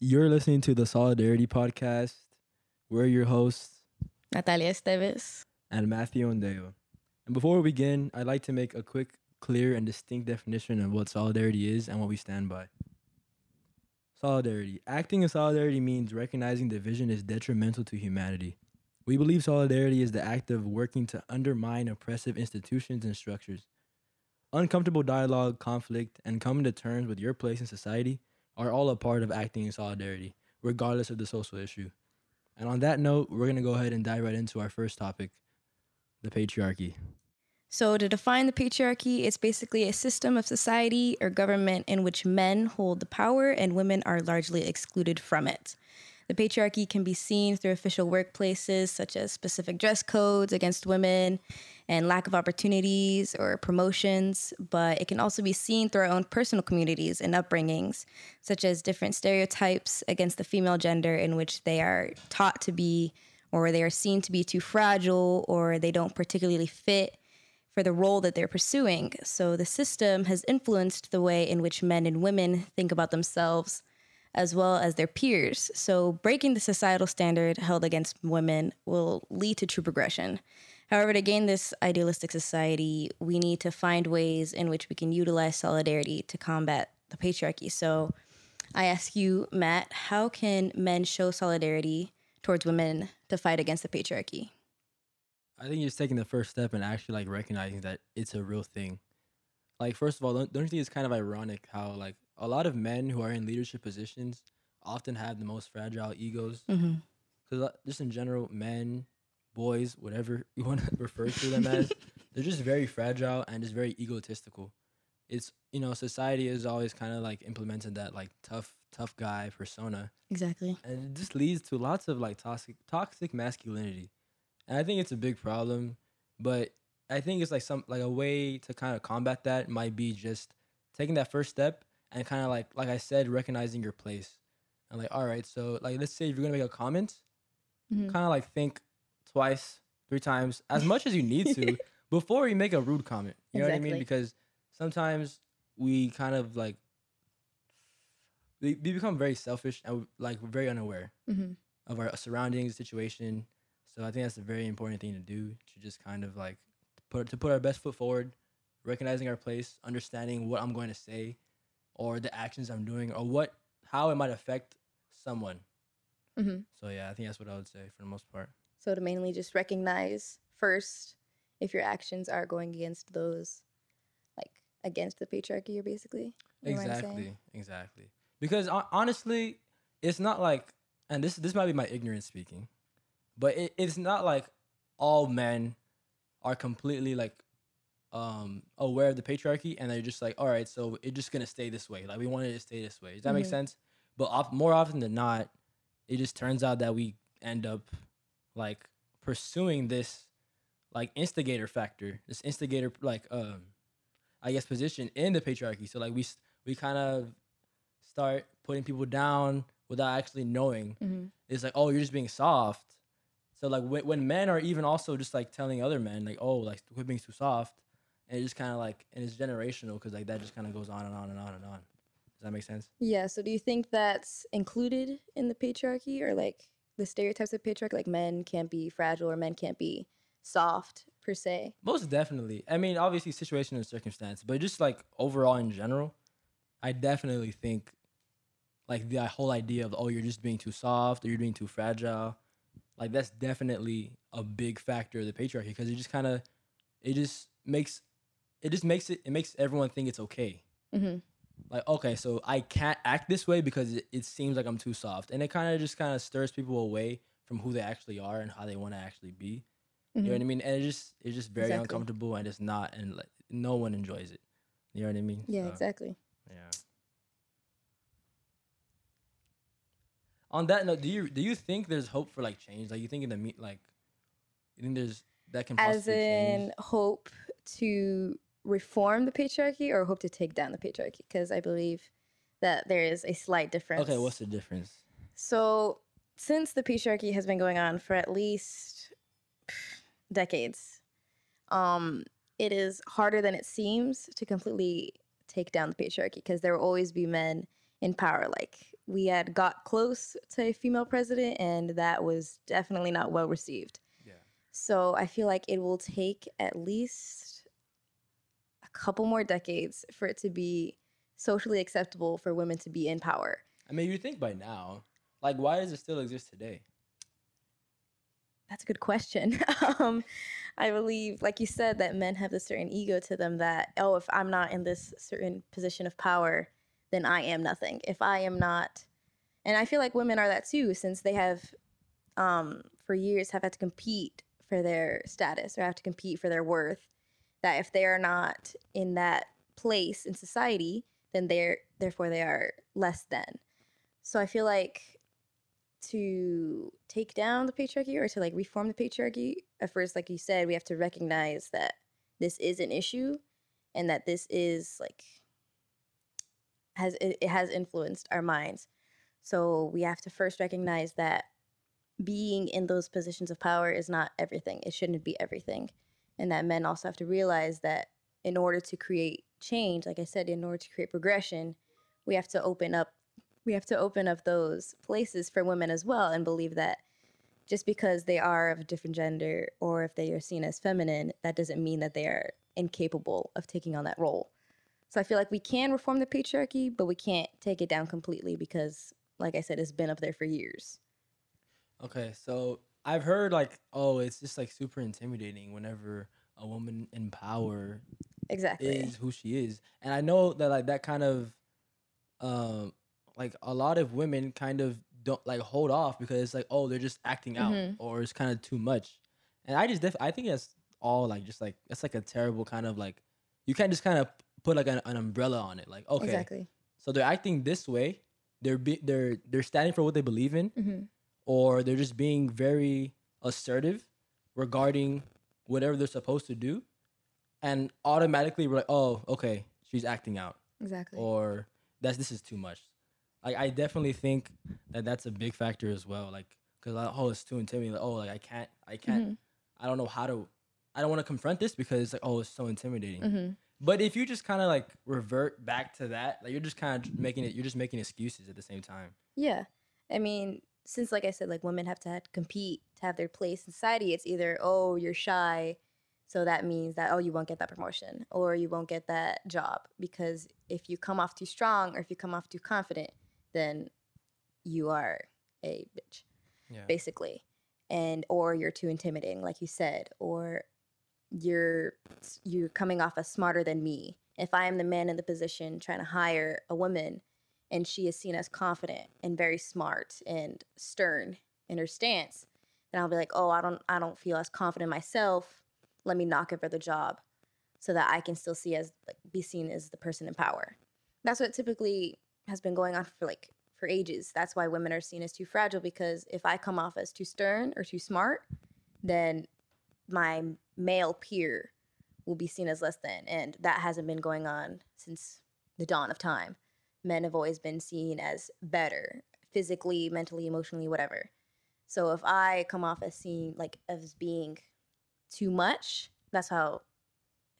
You're listening to the Solidarity Podcast. We're your hosts Natalia Estevez. and Matthew Ondeyo. And before we begin, I'd like to make a quick, clear, and distinct definition of what solidarity is and what we stand by. Solidarity. Acting in solidarity means recognizing the vision is detrimental to humanity. We believe solidarity is the act of working to undermine oppressive institutions and structures. Uncomfortable dialogue, conflict, and coming to terms with your place in society are all a part of acting in solidarity, regardless of the social issue. And on that note, we're going to go ahead and dive right into our first topic the patriarchy. So, to define the patriarchy, it's basically a system of society or government in which men hold the power and women are largely excluded from it. The patriarchy can be seen through official workplaces, such as specific dress codes against women and lack of opportunities or promotions, but it can also be seen through our own personal communities and upbringings, such as different stereotypes against the female gender in which they are taught to be or they are seen to be too fragile or they don't particularly fit for the role that they're pursuing. So the system has influenced the way in which men and women think about themselves as well as their peers. So breaking the societal standard held against women will lead to true progression. However, to gain this idealistic society, we need to find ways in which we can utilize solidarity to combat the patriarchy. So I ask you, Matt, how can men show solidarity towards women to fight against the patriarchy? I think you're just taking the first step and actually like recognizing that it's a real thing. Like first of all, don't, don't you think it's kind of ironic how like a lot of men who are in leadership positions often have the most fragile egos? Mm-hmm. Because just in general, men, boys, whatever you want to refer to them as, they're just very fragile and just very egotistical. It's you know society is always kind of like implemented that like tough tough guy persona, Exactly. and it just leads to lots of like toxic toxic masculinity and i think it's a big problem but i think it's like some like a way to kind of combat that might be just taking that first step and kind of like like i said recognizing your place and like all right so like let's say if you're gonna make a comment Mhm. kind of like think twice three times as much as you need to before you make a rude comment you know what i mean because sometimes we kind of like we, we become very selfish and like we're very unaware Mm-hmm. of our surroundings, situation. So I think that's a very important thing to do to just kind of like put to put our best foot forward, recognizing our place, understanding what I'm going to say, or the actions I'm doing, or what how it might affect someone. Mm-hmm. So yeah, I think that's what I would say for the most part. So to mainly just recognize first if your actions are going against those, like against the patriarchy, you're basically. You know what I'm saying? Exactly, exactly. Because hon- honestly, it's not like, and this this might be my ignorance speaking, but it, it's not like all men are completely like um aware of the patriarchy and they're just like, all right, so it's just gonna stay this way. Like we want it to stay this way. Does that make Mhm. sense? But more often than not, it just turns out that we end up like pursuing this like instigator factor, this instigator like um I guess position in the patriarchy. So like we we kind of start putting people down without actually knowing. Mhm. It's like oh you're just being soft. So like when, when men are even also just like telling other men like oh like quit being too soft, and it just kind of like and it's generational because like that just kind of goes on and on and on and on. Does that make sense? Yeah. So do you think that's included in the patriarchy or like the stereotypes of patriarchy, like men can't be fragile or men can't be soft per se? Most definitely. I mean, obviously, situation and circumstance, but just like overall in general, I definitely think like the uh, whole idea of oh you're just being too soft or you're being too fragile, like that's definitely a big factor of the patriarchy because it just kind of it just makes it just makes it it makes everyone think it's okay. Mm-hmm. Like okay, so I can't act this way because it, it seems like I'm too soft, and it kind of just kind of stirs people away from who they actually are and how they want to actually be. You know what I mean? And it just it's just very Mm-hmm. Exactly. uncomfortable and it's not and like no one enjoys it. You know what I mean? Yeah, So, exactly. Yeah. On that note, do you do you think there's hope for like change? Like you think in the meet like you think there's that can As in change? hope to reform the patriarchy or hope to take down the patriarchy? Because I believe that there is a slight difference. Okay, what's the difference? So, since the patriarchy has been going on for at least decades, um, it is harder than it seems to completely take down the patriarchy because there will always be men in power. Like we had got close to a female president, and that was definitely not well received. Yeah. So I feel like it will take at least couple more decades for it to be socially acceptable for women to be in power. I mean, you think by now, like, why does it still exist today? That's a good question. um, I believe, like you said, that men have this certain ego to them that, oh, if I'm not in this certain position of power, then I am nothing. If I am not, and I feel like women are that too, since they have, um, for years, have had to compete for their status or have to compete for their worth. That if they are not in that place in society, then they're therefore they are less than. So I feel like to take down the patriarchy or to like reform the patriarchy, at first, like you said, we have to recognize that this is an issue and that this is like has it, it has influenced our minds. So we have to first recognize that being in those positions of power is not everything. It shouldn't be everything. And that men also have to realize that in order to create change, like I said, in order to create progression, we have to open up we have to open up those places for women as well and believe that just because they are of a different gender or if they are seen as feminine, that doesn't mean that they are incapable of taking on that role. So I feel like we can reform the patriarchy, but we can't take it down completely because, like I said, it's been up there for years. Okay, so I've heard like, oh, it's just like super intimidating whenever a woman in power Exactly. is who she is, and I know that like that kind of, um, like a lot of women kind of don't like hold off because it's like, oh, they're just acting out Mhm. or it's kind of too much, and I just def- I think that's all like just like that's like a terrible kind of like you can't just kind of put like an, an umbrella on it like okay Exactly. so they're acting this way they're be- they're they're standing for what they believe in hmm or they're just being very assertive regarding whatever they're supposed to do and automatically we're like oh okay she's acting out Exactly. or that's this is too much like i definitely think that that's a big factor as well like because like, oh it's too intimidating like, oh like i can't i can't Mhm. i don't know how to i don't want to confront this because it's like oh it's so intimidating hmm but if you just kind of like revert back to that like you're just kind of making it you're just making excuses at the same time Yeah. I mean, since like I said, like women have to, have to compete to have their place in society, it's either, oh, you're shy, so that means that oh, you won't get that promotion or you won't get that job because if you come off too strong or if you come off too confident, then you are a bitch, yeah basically. And or you're too intimidating, like you said, or you're you're coming off as smarter than me. If I am the man in the position trying to hire a woman and she is seen as confident and very smart and stern in her stance, and I'll be like, "Oh, I don't I don't feel as confident myself. Let me knock give her the job so that I can still see as like be seen as the person in power." That's what typically has been going on for like for ages. That's why women are seen as too fragile because if I come off as too stern or too smart, then my male peer will be seen as less than. And that hasn't been going on since the dawn of time. Men have always been seen as better, physically, mentally, emotionally, whatever. So if I come off as seen like as being too much, that's how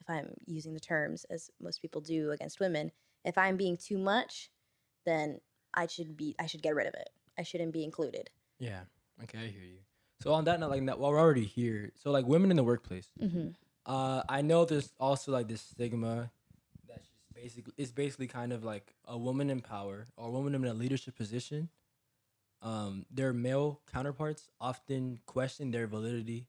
if I'm using the terms as most people do against women, if I'm being too much, then I should be I should get rid of it. I shouldn't be included. Yeah. Okay, I hear you. So on that note, like that, while we're already here, so like women in the workplace, Mm-hmm. uh, I know there's also like this stigma basically it's basically kind of like a woman in power or a woman in a leadership position. Um, their male counterparts often question their validity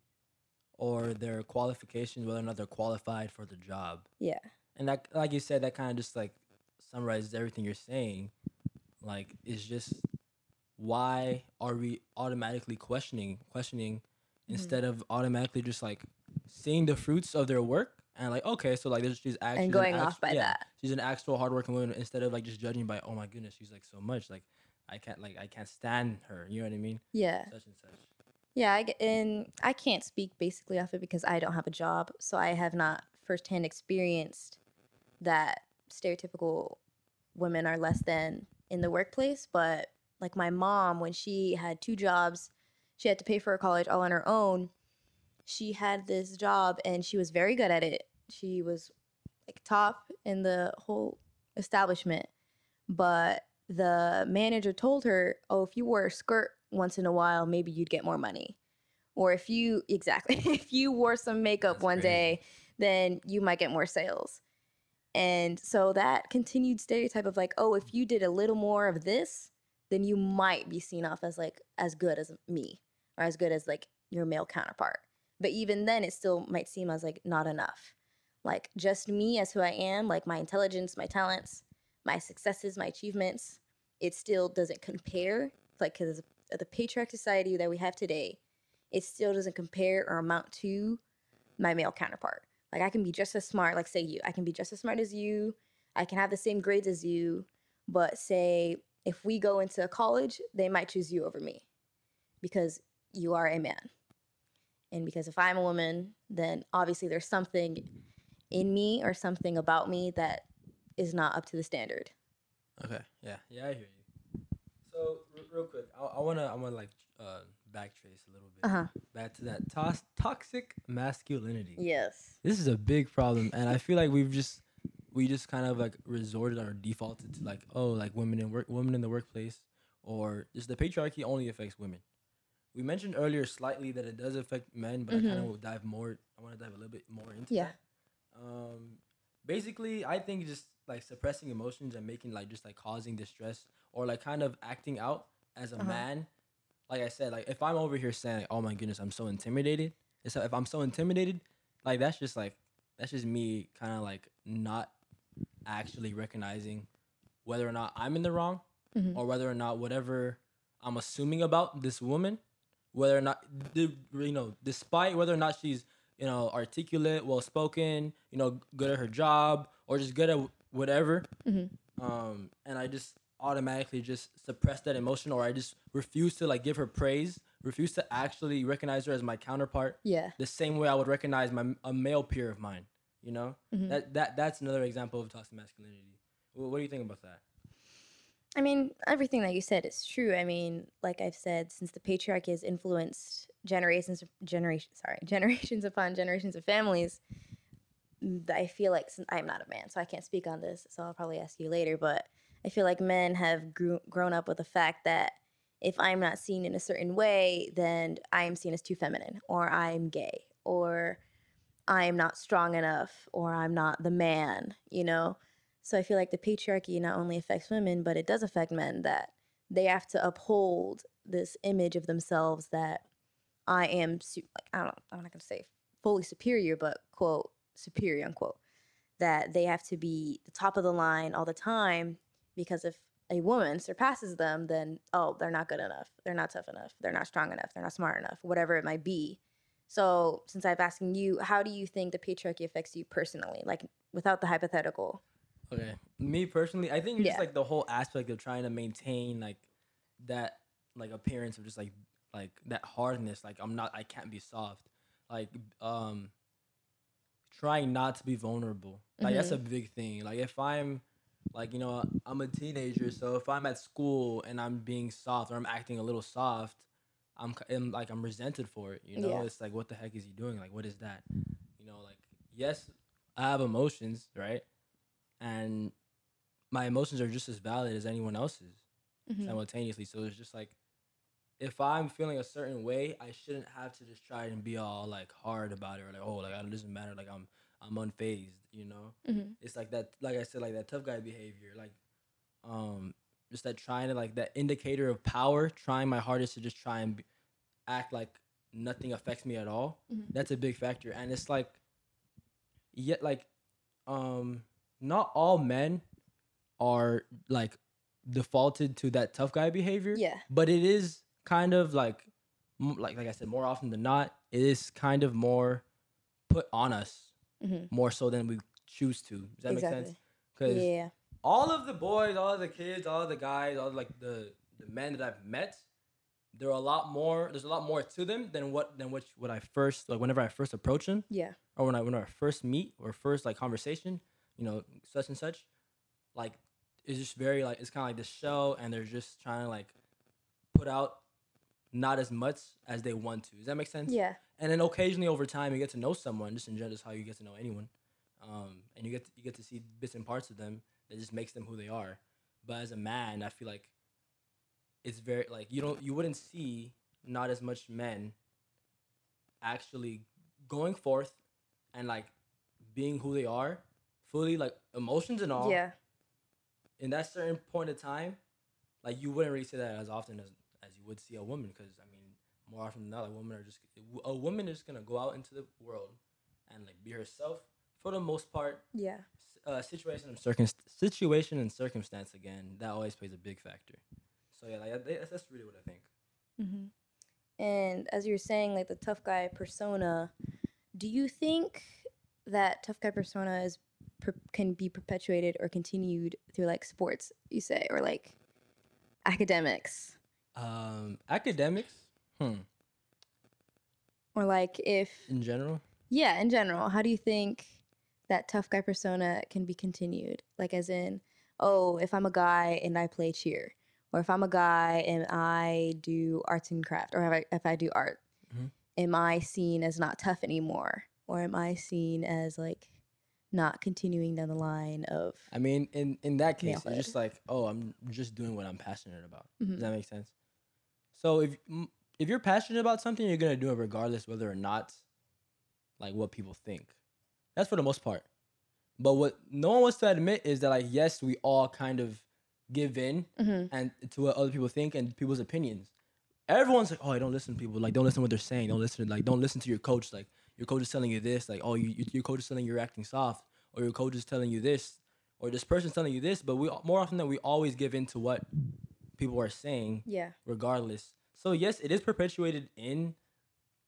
or their qualifications, whether or not they're qualified for the job. Yeah. And that, like you said, that kind of just like summarizes everything you're saying. Like, it's just why are we automatically questioning, questioning, instead of automatically just like seeing the fruits of their work and like, okay, so like she's actually And going off by that. She's an actual hardworking woman instead of like just judging by, oh my goodness, she's like so much. Like, I can't like I can't stand her. You know what I mean? Yeah. Such and such. Yeah, I get, and I can't speak basically off it because I don't have a job, so I have not firsthand experienced that stereotypical women are less than in the workplace. But like my mom, when she had two jobs, she had to pay for her college all on her own. She had this job and she was very good at it. She was like top in the whole establishment, but the manager told her, "Oh, if you wore a skirt once in a while, maybe you'd get more money." Or if you exactly, if you wore some makeup That's one crazy. day, then you might get more sales. And so that continued stereotype of like, "Oh, if you did a little more of this, then you might be seen off as like as good as me or as good as like your male counterpart." But even then it still might seem as like not enough. Like just me as who I am, like my intelligence, my talents, my successes, my achievements, it still doesn't compare. Like, because the patriarch society that we have today, it still doesn't compare or amount to my male counterpart. Like, I can be just as smart, like, say you, I can be just as smart as you, I can have the same grades as you, but say if we go into a college, they might choose you over me because you are a man. And because if I'm a woman, then obviously there's something in me or something about me that is not up to the standard. Okay. Yeah. Yeah, I hear you. So r- real quick, I, I wanna I wanna like uh backtrace a little bit Uh huh. back to that tos- toxic masculinity. Yes. This is a big problem, and I feel like we've just we just kind of like resorted or defaulted to like oh like women in work women in the workplace or just the patriarchy only affects women. We mentioned earlier slightly that it does affect men, but I kind of will dive more. I want to dive a little bit more into Yeah. that. Um, basically, I think just like suppressing emotions and making like just like causing distress or like kind of acting out as a Uh-huh. man. Like I said, like if I'm over here saying, like, "Oh my goodness, I'm so intimidated," it's if I'm so intimidated, like that's just like that's just me kind of like not actually recognizing whether or not I'm in the wrong Mhm. or whether or not whatever I'm assuming about this woman, whether or not you know, despite whether or not she's you know articulate, well spoken, you know, good at her job or just good at whatever, Mhm. um, and I just automatically just suppress that emotion or I just refuse to like give her praise, refuse to actually recognize her as my counterpart Yeah. the same way I would recognize my a male peer of mine. You know, Mhm. that that that's another example of toxic masculinity. Wh- What do you think about that? I mean, everything that you said is true. I mean, like I've said, since the patriarchy has influenced generations, generation, sorry, generations upon generations of families, I feel like since I'm not a man, so I can't speak on this. So I'll probably ask you later. But I feel like men have grew, grown up with the fact that if I'm not seen in a certain way, then I am seen as too feminine, or I'm gay, or I am not strong enough, or I'm not the man. You know. So I feel like the patriarchy not only affects women, but it does affect men that they have to uphold this image of themselves that I am, like, I don't, I'm not going to say fully superior, but quote, superior, unquote. That they have to be the top of the line all the time because if a woman surpasses them, then, oh, they're not good enough. They're not tough enough. They're not strong enough. They're not smart enough, whatever it might be. So, since I've asking you, how do you think the patriarchy affects you personally, like without the hypothetical? Okay, me personally, I think just Yeah. like the whole aspect of trying to maintain like that like appearance of just like like that hardness. Like I'm not, I can't be soft. Like um, trying not to be vulnerable. Like that's a big thing. Like if I'm like you know I'm a teenager, so if I'm at school and I'm being soft or I'm acting a little soft, I'm, I'm like I'm resented for it. You know, Yeah. it's like what the heck is he doing? Like what is that? You know, like yes, I have emotions, right? And my emotions are just as valid as anyone else's Mhm. simultaneously. So it's just like if I'm feeling a certain way, I shouldn't have to just try and be all like hard about it or like oh like it doesn't matter like I'm I'm unfazed, you know. Mhm. It's like that like I said like that tough guy behavior like um just that trying to like that indicator of power, trying my hardest to just try and be, act like nothing affects me at all. Mhm. That's a big factor, and it's like yet like um not all men are like defaulted to that tough guy behavior Yeah. but it is kind of like like like I said more often than not it is kind of more put on us Mhm. more so than we choose to does that make sense because Yeah. all of the boys all of the kids all of the guys all like the the men that I've met there are a lot more there's a lot more to them than what than what what I first like whenever I first approach them Yeah. or when I when I first meet or first like conversation, you know, such and such, like it's just very like it's kind of like this show, and they're just trying to like put out not as much as they want to. Does that make sense? Yeah. And then occasionally over time, you get to know someone. Just in general, just how you get to know anyone, um, and you get to, you get to see bits and parts of them that just makes them who they are. But as a man, I feel like it's very like you don't you wouldn't see not as much men actually going forth and like being who they are fully like emotions and all Yeah. in that certain point of time like you wouldn't really see that as often as as you would see a woman because i mean more often than not like women are just a woman is gonna go out into the world and like be herself for the most part Yeah. Uh, situation and circum- situation and circumstance again that always plays a big factor so yeah like that's, that's really what i think hmm And as you were saying, like the tough guy persona, do you think that tough guy persona is per- can be perpetuated or continued through like sports, you say, or like academics, um academics hmm or like if in general yeah, in general, how do you think that tough guy persona can be continued? Like as in, oh, if I'm a guy and I play cheer, or if I'm a guy and I do arts and craft, or if I, if I do art, Mhm. am I seen as not tough anymore? Or am I seen as like not continuing down the line of I mean, in in that case, it's just like, oh, I'm just doing what I'm passionate about. Mhm. Does that make sense? So if if you're passionate about something, you're gonna do it regardless whether or not, like what people think. That's for the most part. But what no one wants to admit is that like yes, we all kind of give in Mhm. and to what other people think and people's opinions. Everyone's like, oh, I don't listen to people. Like, don't listen to what they're saying. Don't listen. Like, don't listen to your coach. Like, your coach is telling you this. Like, oh, you, you- your coach is telling you you're acting soft, or your coach is telling you this, or this person's telling you this. But we more often than we always give in to what people are saying, yeah, regardless. So yes, it is perpetuated in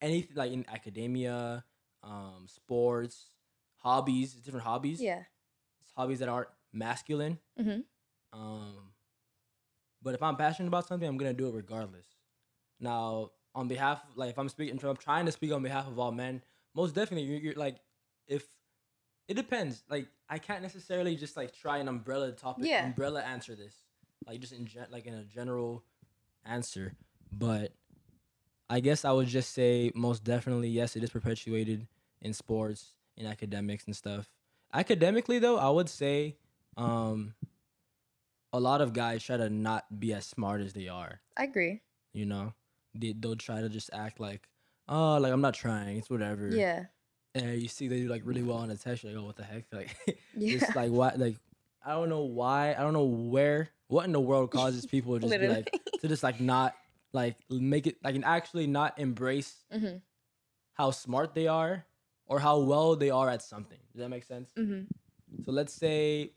anything like in academia, um, sports, hobbies, different hobbies. yeah, It's hobbies that aren't masculine. Mhm. Um, but if I'm passionate about something, I'm gonna do it regardless. Now, on behalf, like if I'm speaking, if I'm trying to speak on behalf of all men, most definitely, you're, you're like, if it depends. Like I can't necessarily just like try an umbrella topic, Yeah. umbrella answer this, like just in gen- like in a general answer. But I guess I would just say most definitely yes, it is perpetuated in sports, in academics and stuff. Academically though, I would say um a lot of guys try to not be as smart as they are, I agree. you know? They they'll try to just act like, "Oh, like I'm not trying. It's whatever." Yeah, And you see they do like really well on the test, you're like, "Oh, what the heck?" Like yeah, just like what like I don't know why, I don't know where what in the world causes people to just be like to just like not like make it like and actually not embrace mhm, how smart they are or how well they are at something. Does that make sense? mhm, So let's say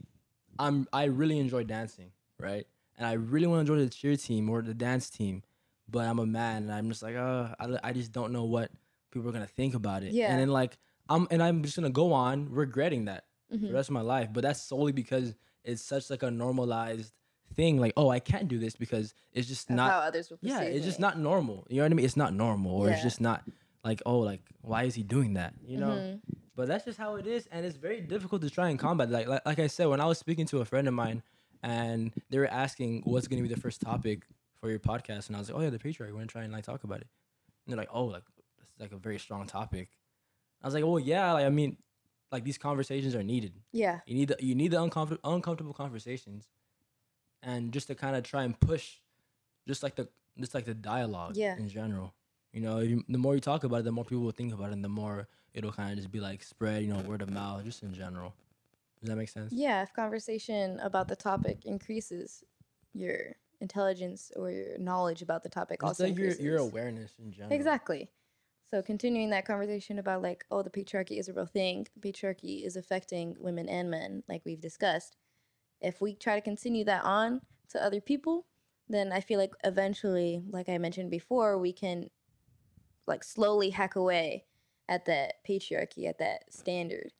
I'm I really enjoy dancing, right? And I really want to join the cheer team or the dance team, but I'm a man and I'm just like, uh, I, I just don't know what people are gonna think about it. Yeah. And then like I'm and I'm just gonna go on regretting that for the rest of my life. But that's solely because it's such like a normalized thing. Like, oh, I can't do this because it's just Of not how others will yeah, it's just not normal. You know what I mean? It's not normal, or it's just not like, oh, like why is he doing that? You know. Mhm. But that's just how it is, and it's very difficult to try and combat. Like, like, like I said, when I was speaking to a friend of mine, and they were asking what's going to be the first topic for your podcast, and I was like, oh yeah, the patriarchy. We're gonna try and like talk about it. And they're like, oh, like that's like a very strong topic. I was like, well, yeah. Like, I mean, like these conversations are needed. Yeah, You need the you need the uncomfortable uncomfortable conversations, and just to kind of try and push, just like the just like the dialogue Yeah. in general. You know, if you, the more you talk about it, the more people will think about it, and the more it'll kind of just be like spread. You know, word of mouth, just in general. Does that make sense? yeah. If conversation about the topic increases, your intelligence or your knowledge about the topic also like your your awareness in general. Exactly. So continuing that conversation about like, oh, the patriarchy is a real thing. The patriarchy is affecting women and men, like we've discussed. If we try to continue that on to other people, then I feel like eventually, like I mentioned before, we can like slowly hack away at that patriarchy, at that standard.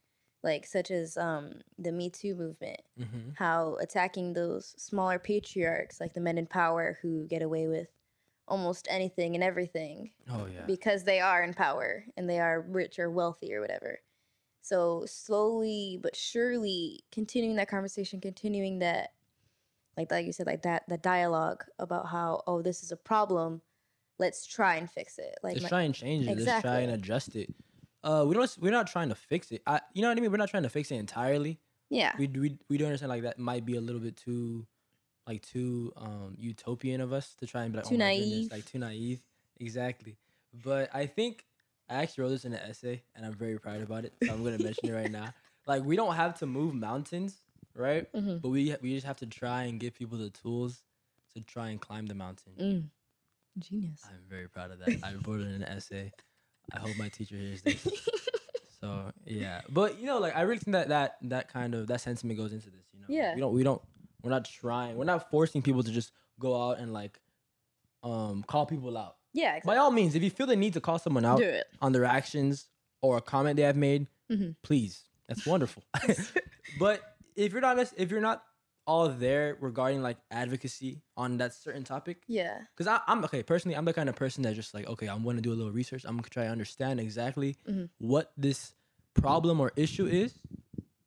Like such as um the Me Too movement Mm-hmm. how attacking those smaller patriarchs, like the men in power who get away with almost anything and everything Oh yeah. because they are in power and they are rich or wealthy or whatever. So slowly but surely continuing that conversation, continuing that like like you said, like that the dialogue about how, oh, this is a problem. Let's try and fix it. Like Let's my- try and change it. Let's try and adjust it. Uh, we don't. We're not trying to fix it. I, you know what I mean. We're not trying to fix it entirely. yeah. we we we do understand like that might be a little bit too like too um utopian of us to try and be like Too oh my goodness," naive. like too naive. Exactly. But I think I actually wrote this in an essay and I'm very proud about it. So I'm gonna mention it right now. Like we don't have to move mountains, right? Mm-hmm. But we we just have to try and give people the tools to try and climb the mountain. Mm. Genius. I'm very proud of that. I wrote it in an essay. I hope my teacher hears this. So yeah, but you know, like I really think that that that kind of that sentiment goes into this. You know, Yeah. We don't we don't we're not trying. We're not forcing people to just go out and like um call people out. yeah, Exactly. By all means, if you feel the need to call someone out on their actions or a comment they have made, Mhm. please. That's wonderful. but if you're not if you're not all there regarding like advocacy on that certain topic, Yeah. because I'm okay personally. I'm the kind of person that just like okay, I'm to do a little research. I'm gonna try to understand exactly Mhm. what this problem or issue is,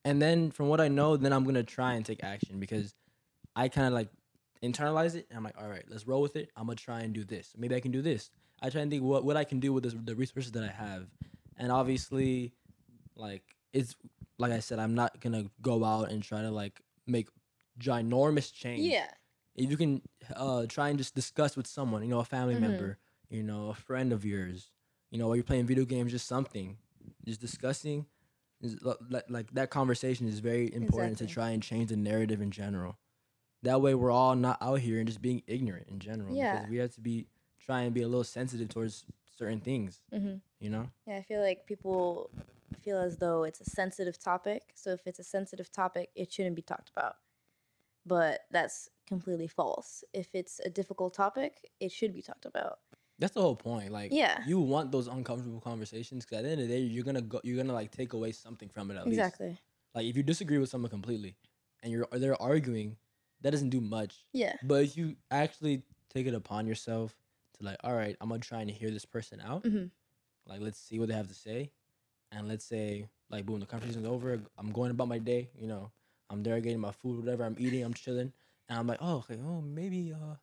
and then from what I know, then I'm gonna try and take action because I kind of like internalize it. And I'm like, all right, let's roll with it. I'm gonna try and do this. Maybe I can do this. I try and think what what I can do with this, the resources that I have, and obviously, like it's like I said, I'm not gonna go out and try to like make ginormous change Yeah. if you can uh try and just discuss with someone, you know, a family Mhm. member, you know, a friend of yours, you know, while you're playing video games, just something, just discussing, is li- li- like that conversation is very important to try and change the narrative in general. That way, we're all not out here and just being ignorant in general. Yeah. because we have to be try and be a little sensitive towards certain things. hmm You know, Yeah, I feel like people feel as though it's a sensitive topic. So if it's a sensitive topic, it shouldn't be talked about. But that's completely false. If it's a difficult topic, it should be talked about. that's the whole point. Like, Yeah. you want those uncomfortable conversations because at the end of the day, you're gonna go, you're gonna like take away something from it at least. Exactly. Like if you disagree with someone completely and you're they're arguing, that doesn't do much. Yeah. But if you actually take it upon yourself to like, all right, I'm gonna try and hear this person out. hmm Like let's see what they have to say. And let's say, like, boom, the conversation's over. I'm going about my day, you know. I'm there getting my food, whatever I'm eating, I'm chilling. And I'm like, oh, okay, oh maybe uh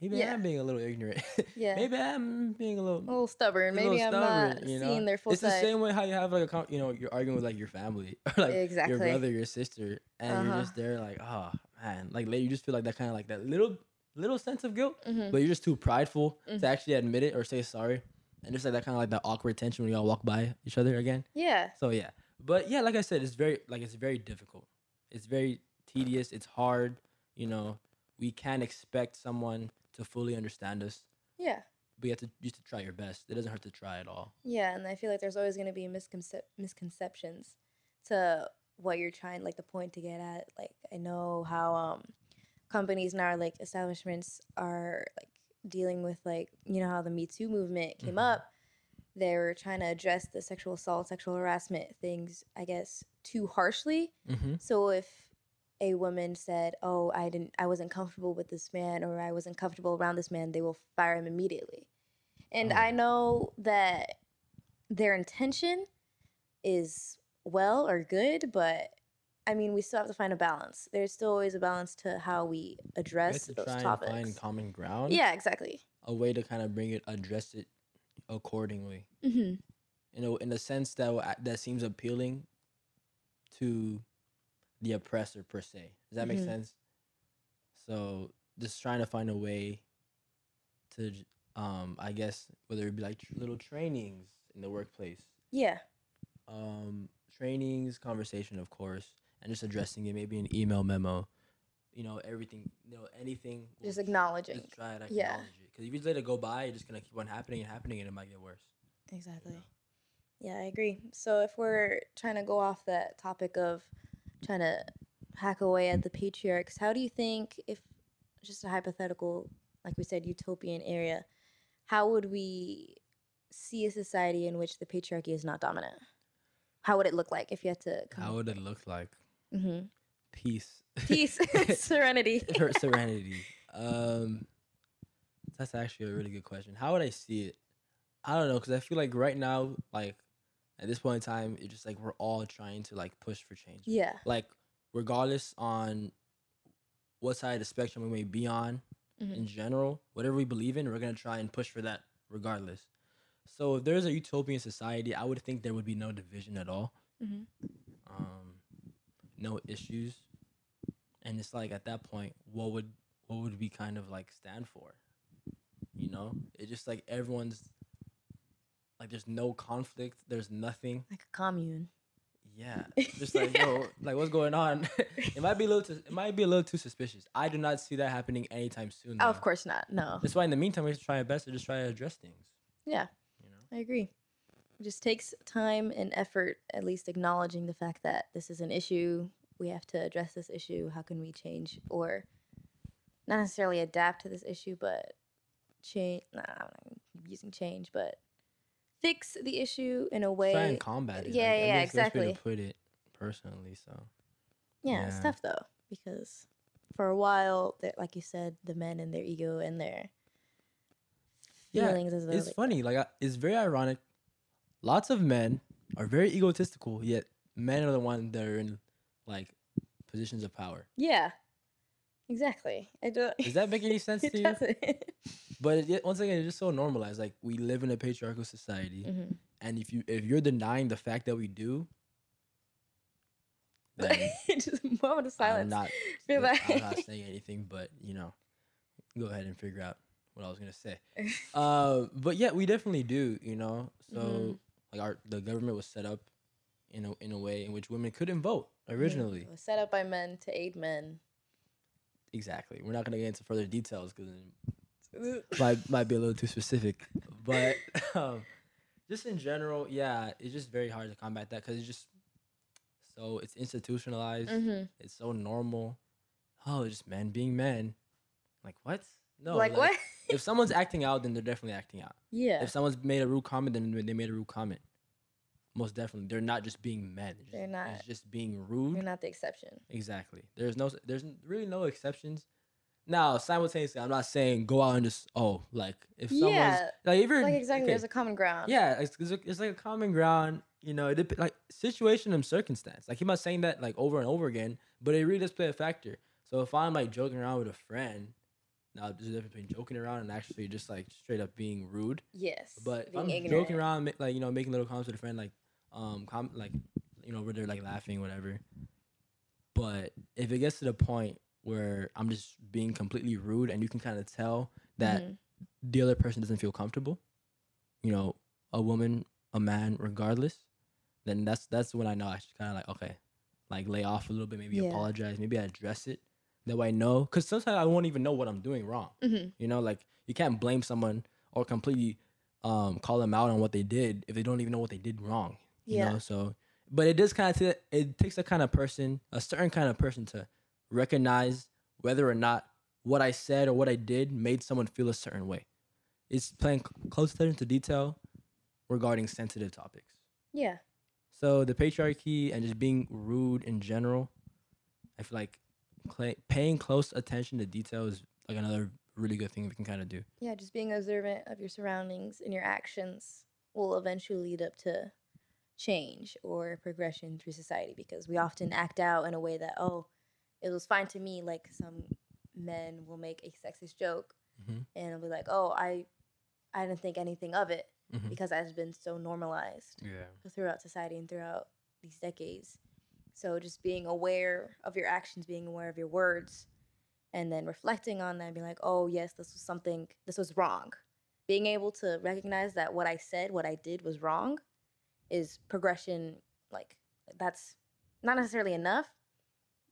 maybe Yeah. I'm being a little ignorant. Yeah. maybe I'm being a little A little stubborn. a little Maybe I'm not you know? seeing their full It's the same way how you have like a you know you're arguing with like your family or like Exactly. your brother, your sister, and you're Uh-huh. just there like oh man, like later you just feel like that kind of like that little little sense of guilt, Mhm. but you're just too prideful Mhm. to actually admit it or say sorry, and just like that kind of like that awkward tension when y'all walk by each other again. Yeah. So yeah, but yeah, like I said, it's very like it's very difficult. It's very tedious. It's hard. You know, we can't expect someone to fully understand us, Yeah. but you have to you have to try your best. It doesn't hurt to try at all. Yeah, and I feel like there's always going to be misconcep- misconceptions to what you're trying, like the point to get at. Like I know how um companies now, like establishments, are like dealing with like you know how the Me Too movement came Mhm. up. They were trying to address the sexual assault, sexual harassment things, I guess, too harshly. Mm-hmm. So if a woman said, "Oh, I didn't, I wasn't comfortable with this man, or I wasn't comfortable around this man," they will fire him immediately. And Oh. I know that their intention is well or good, but I mean, we still have to find a balance. There's still always a balance to how we address to those try topics. and find common ground. yeah, exactly. a way to kind of bring it, address it accordingly. hmm You know, in a sense that that seems appealing to the oppressor per se. Does that make Mhm. sense? So just trying to find a way to, um, I guess whether it be like tr- little trainings in the workplace, Yeah, um, trainings, conversation, of course, and just addressing it, maybe an email memo. You know, everything. You know, anything. just acknowledging. Just try to Yeah. it. Because if you just let it go by, it's just gonna keep on happening and happening, and it might get worse. Exactly. Yeah, I agree. So if we're trying to go off that topic of trying to hack away at the patriarchs, how do you think if just a hypothetical, like we said, utopian area, how would we see a society in which the patriarchy is not dominant? How would it look like if you had to come How would it look like? hmm Peace. peace, serenity? Serenity. Um, that's actually a really good question. How would I see it? I don't know, cause I feel like right now, like at this point in time, it's just like we're all trying to like push for change. yeah. Like regardless on what side of the spectrum we may be on Mhm. in general, whatever we believe in, we're gonna try and push for that regardless. So if there's a utopian society, I would think there would be no division at all. hmm um, no issues, and it's like at that point, what would what would we kind of like stand for? You know, it's just like everyone's like there's no conflict, there's nothing. Like a commune. Yeah, just like yo, like what's going on? it might be a little, too, it might be a little too suspicious. I do not see that happening anytime soon. Oh, of course not. No. That's why in the meantime we have to try our best to just try to address things. Yeah, You know. I agree. It just takes time and effort, at least acknowledging the fact that this is an issue. We have to address this issue. How can we change or not necessarily adapt to this issue, but change? Nah, I'm not using change, but fix the issue in a way. Try and combat it. Yeah, I yeah, guess the way exactly. To put it personally, so Yeah, it's tough though because for a while, that like you said, the men and their ego and their Yeah, feelings as though it's they- funny. Like I- it's very ironic. Lots of men are very egotistical, yet men are the ones that are in like positions of power. Yeah, exactly. I don't. Does that make any sense to you? doesn't. But it, once again, it's just so normalized. Like we live in a patriarchal society, Mhm. and if you if you're denying the fact that we do, then just a moment of I'm silence. not for that. I'm not saying anything. But you know, go ahead and figure out what I was gonna say. Uh, but yeah, we definitely do. You know, so Mhm. like our the government was set up in a in a way in which women couldn't vote originally. It was set up by men to aid men. Exactly. We're not gonna get into further details because might might be a little too specific. But um, just in general, yeah, it's just very hard to combat that because it's just so it's institutionalized. Mhm. It's so normal. Oh, it's just men being men. Like what? No. like, what? if someone's acting out, then they're definitely acting out. yeah. If someone's made a rude comment, then they made a rude comment. Most definitely, they're not just being men. It's They're just, not. It's just being rude. You're not the exception. Exactly. There's no. There's really no exceptions. Now, simultaneously, I'm not saying go out and just oh like if someone's Yeah, like if you're Like exactly. okay, There's a common ground. yeah, it's, it's, like a common ground. You know, it like situation and circumstance. Like I'm not saying that like over and over again, but it really does play a factor. So if I'm like joking around with a friend, now there's a difference between joking around and actually just like straight up being rude. Yes. But I'm ignorant. joking around, like you know, making little comments with a friend, like um, com- like you know, where they're like laughing, whatever. But if it gets to the point where I'm just being completely rude, and you can kind of tell that Mhm. the other person doesn't feel comfortable, you know, a woman, a man, regardless, then that's that's when I know I should kind of like okay, like lay off a little bit, maybe Yeah. apologize, maybe address it. That way I know, because sometimes I won't even know what I'm doing wrong. Mhm. You know, like you can't blame someone or completely um, call them out on what they did if they don't even know what they did wrong. You Yeah. know, so but it does kind of t- it takes a kind of person, a certain kind of person to recognize whether or not what I said or what I did made someone feel a certain way. It's paying c- close attention to detail regarding sensitive topics. Yeah. So the patriarchy and just being rude in general, I feel like cla paying close attention to detail is like another really good thing we can kind of do. Yeah. Just being observant of your surroundings and your actions will eventually lead up to change or progression through society because we often act out in a way that oh it was fine to me like some men will make a sexist joke Mhm. and it'll be like oh i i didn't think anything of it Mhm. because that's been so normalized Yeah. throughout society and throughout these decades. So just being aware of your actions, being aware of your words, and then reflecting on that and being like, oh, yes, this was something, this was wrong. Being able to recognize that what I said, what I did was wrong is progression. Like, that's not necessarily enough,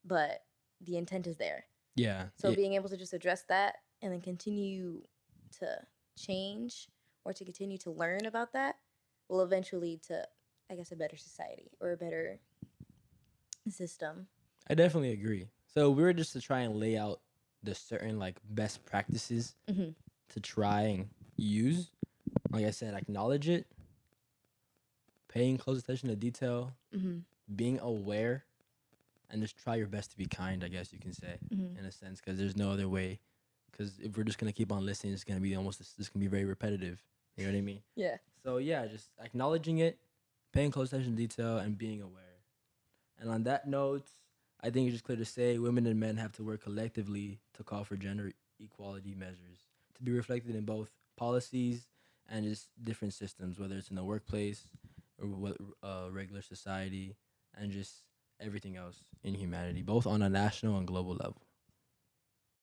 but the intent is there. Yeah. So yeah. being able to just address that and then continue to change or to continue to learn about that will eventually lead to, I guess, a better society or a better system. I definitely agree. So we were just to try and lay out the certain like best practices Mhm. to try and use. Like I said, acknowledge it, paying close attention to detail, Mm-hmm. being aware, and just try your best to be kind. I guess you can say Mm-hmm. in a sense, because there's no other way. Because if we're just gonna keep on listening, it's gonna be almost this, this can be very repetitive. You know what I mean? Yeah. So yeah, just acknowledging it, paying close attention to detail, and being aware. And on that note, I think it's just clear to say women and men have to work collectively to call for gender equality measures to be reflected in both policies and just different systems, whether it's in the workplace or what uh, regular society, and just everything else in humanity, both on a national and global level.